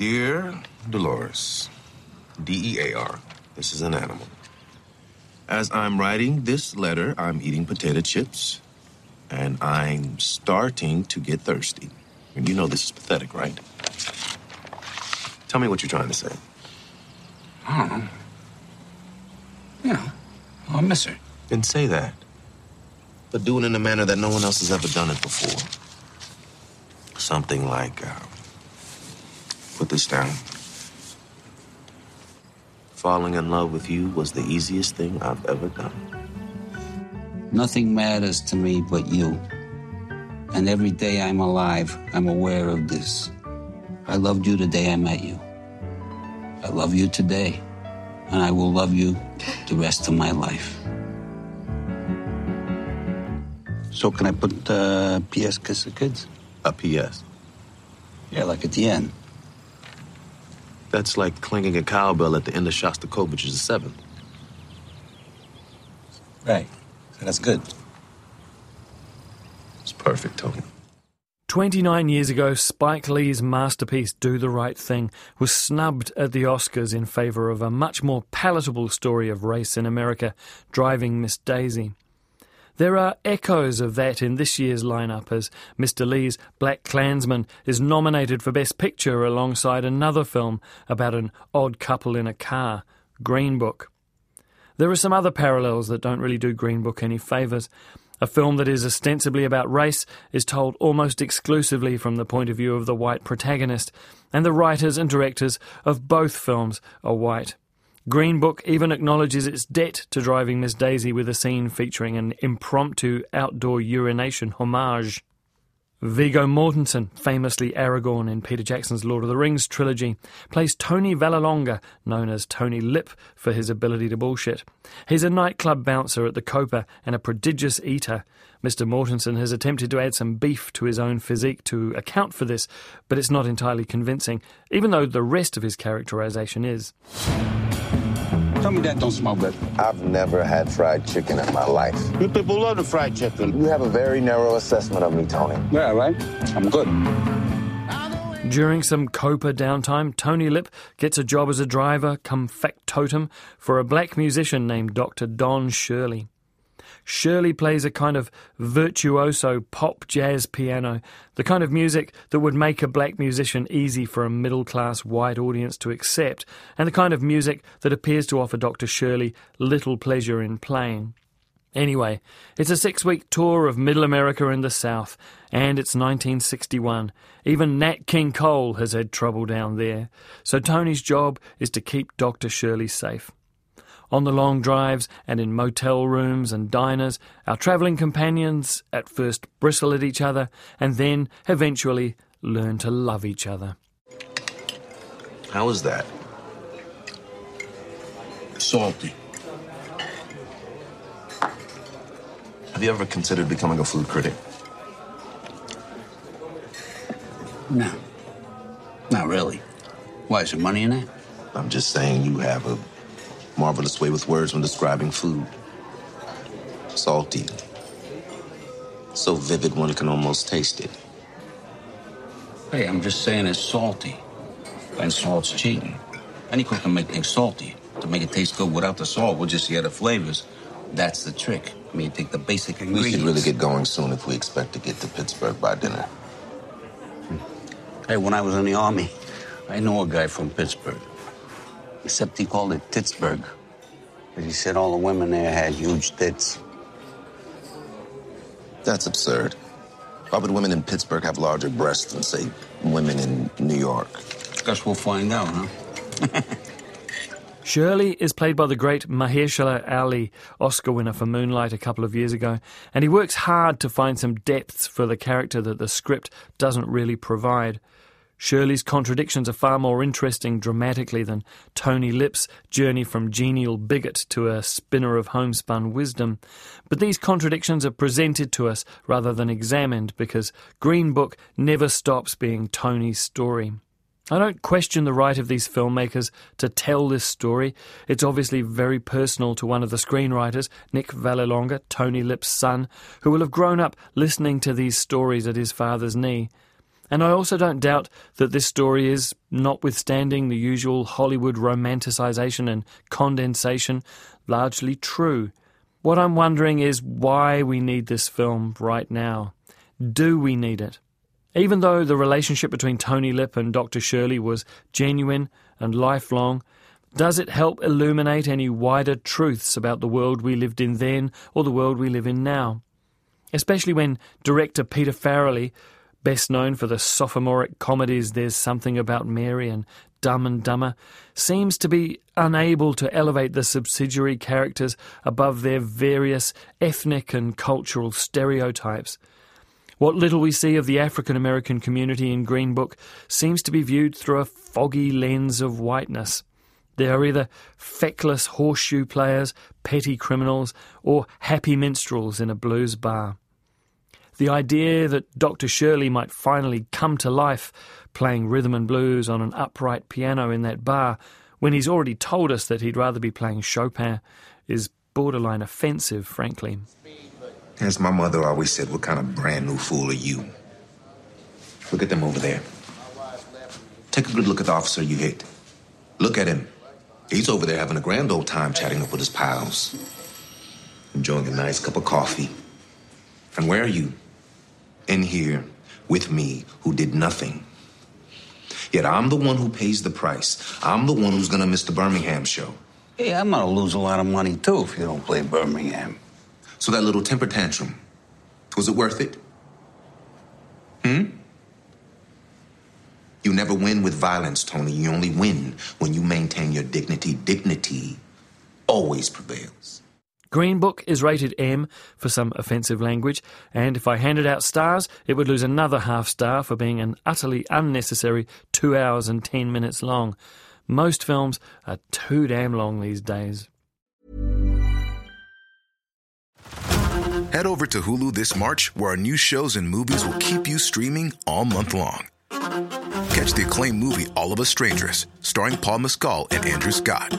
Dear Dolores, D E A R, this is an animal. As I'm writing this letter, I'm eating potato chips, and I'm starting to get thirsty. And you know this is pathetic, right? Tell me what you're trying to say. I don't know. You know, I miss her. Then say that. But do it in a manner that no one else has ever done it before. Something like, uh, put this down. Falling in love with you was the easiest thing I've ever done. Nothing matters to me but you. And every day I'm alive, I'm aware of this. I loved you the day I met you. I love you today. And I will love you the rest of my life. So can I put uh, P.S. Kiss the Kids? A P.S. Yeah, like at the end. That's like clanging a cowbell at the end of Shostakovich's Seventh. Right. So that's good. It's perfect, Tony. 29 years ago, Spike Lee's masterpiece, Do the Right Thing, was snubbed at the Oscars in favour of a much more palatable story of race in America, Driving Miss Daisy. There are echoes of that in this year's lineup as Mr. Lee's BlacKkKlansman is nominated for Best Picture alongside another film about an odd couple in a car, Green Book. There are some other parallels that don't really do Green Book any favours. A film that is ostensibly about race is told almost exclusively from the point of view of the white protagonist, and the writers and directors of both films are white. Green Book even acknowledges its debt to driving Miss Daisy with a scene featuring an impromptu outdoor urination homage. Viggo Mortensen, famously Aragorn in Peter Jackson's Lord of the Rings trilogy, plays Tony Vallelonga, known as Tony Lip for his ability to bullshit. He's a nightclub bouncer at the Copa and a prodigious eater. Mr. Mortensen has attempted to add some beef to his own physique to account for this, but it's not entirely convincing, even though the rest of his characterization is. Tell me that don't smell good. I've never had fried chicken in my life. You people love the fried chicken. You have a very narrow assessment of me, Tony. Yeah, right? I'm good. During some Copa downtime, Tony Lip gets a job as a driver come factotum for a black musician named Dr. Don Shirley. Shirley plays a kind of virtuoso pop jazz piano, the kind of music that would make a black musician easy for a middle class white audience to accept, and the kind of music that appears to offer Dr. Shirley little pleasure in playing. Anyway, it's a six week tour of Middle America and the South, and it's 1961. Even Nat King Cole has had trouble down there, so Tony's job is to keep Dr. Shirley safe. On the long drives and in motel rooms and diners, our travelling companions at first bristle at each other and then eventually learn to love each other. How is that? Salty. Have you ever considered becoming a food critic? No. Not really. Why, is there money in that? I'm just saying you have a marvelous way with words when describing food. Salty. So vivid one can almost taste it. Hey, I'm just saying it's salty. And salt's cheating. Any cook can make things salty. To make it taste good without the salt, we'll just add the flavors. That's the trick. I mean, take the basic ingredients. We should really get going soon if we expect to get to Pittsburgh by dinner. Hey, when I was in the army, I know a guy from Pittsburgh. Except he called it Pittsburgh. 'Cause he said all the women there had huge tits. That's absurd. Why would women in Pittsburgh have larger breasts than, say, women in New York? Guess we'll find out, huh? Shirley is played by the great Mahershala Ali, Oscar winner for Moonlight a couple of years ago, and he works hard to find some depths for the character that the script doesn't really provide. Shirley's contradictions are far more interesting dramatically than Tony Lip's journey from genial bigot to a spinner of homespun wisdom. But these contradictions are presented to us rather than examined because Green Book never stops being Tony's story. I don't question the right of these filmmakers to tell this story. It's obviously very personal to one of the screenwriters, Nick Vallelonga, Tony Lip's son, who will have grown up listening to these stories at his father's knee. And I also don't doubt that this story is, notwithstanding the usual Hollywood romanticization and condensation, largely true. What I'm wondering is why we need this film right now. Do we need it? Even though the relationship between Tony Lip and Dr. Shirley was genuine and lifelong, does it help illuminate any wider truths about the world we lived in then or the world we live in now? Especially when director Peter Farrelly best known for the sophomoric comedies There's Something About Mary and Dumb and Dumber, seems to be unable to elevate the subsidiary characters above their various ethnic and cultural stereotypes. What little we see of the African American community in Green Book seems to be viewed through a foggy lens of whiteness. They are either feckless horseshoe players, petty criminals, or happy minstrels in a blues bar. The idea that Dr. Shirley might finally come to life playing rhythm and blues on an upright piano in that bar when he's already told us that he'd rather be playing Chopin is borderline offensive, frankly. As my mother always said, what kind of brand new fool are you? Look at them over there. Take a good look at the officer you hit. Look at him. He's over there having a grand old time chatting up with his pals, enjoying a nice cup of coffee. And where are you? In here with me who did nothing. Yet I'm the one who pays the price. I'm the one who's gonna miss the Birmingham show. Hey, I'm gonna lose a lot of money too if you don't play Birmingham. So that little temper tantrum, was it worth it? Hmm? You never win with violence, Tony. You only win when you maintain your dignity. Dignity always prevails. Green Book is rated M for some offensive language, and if I handed out stars, it would lose another half star for being an utterly unnecessary 2 hours and 10 minutes long. Most films are too damn long these days. Head over to Hulu this March, where our new shows and movies will keep you streaming all month long. Catch the acclaimed movie All of Us Strangers, starring Paul Mescal and Andrew Scott.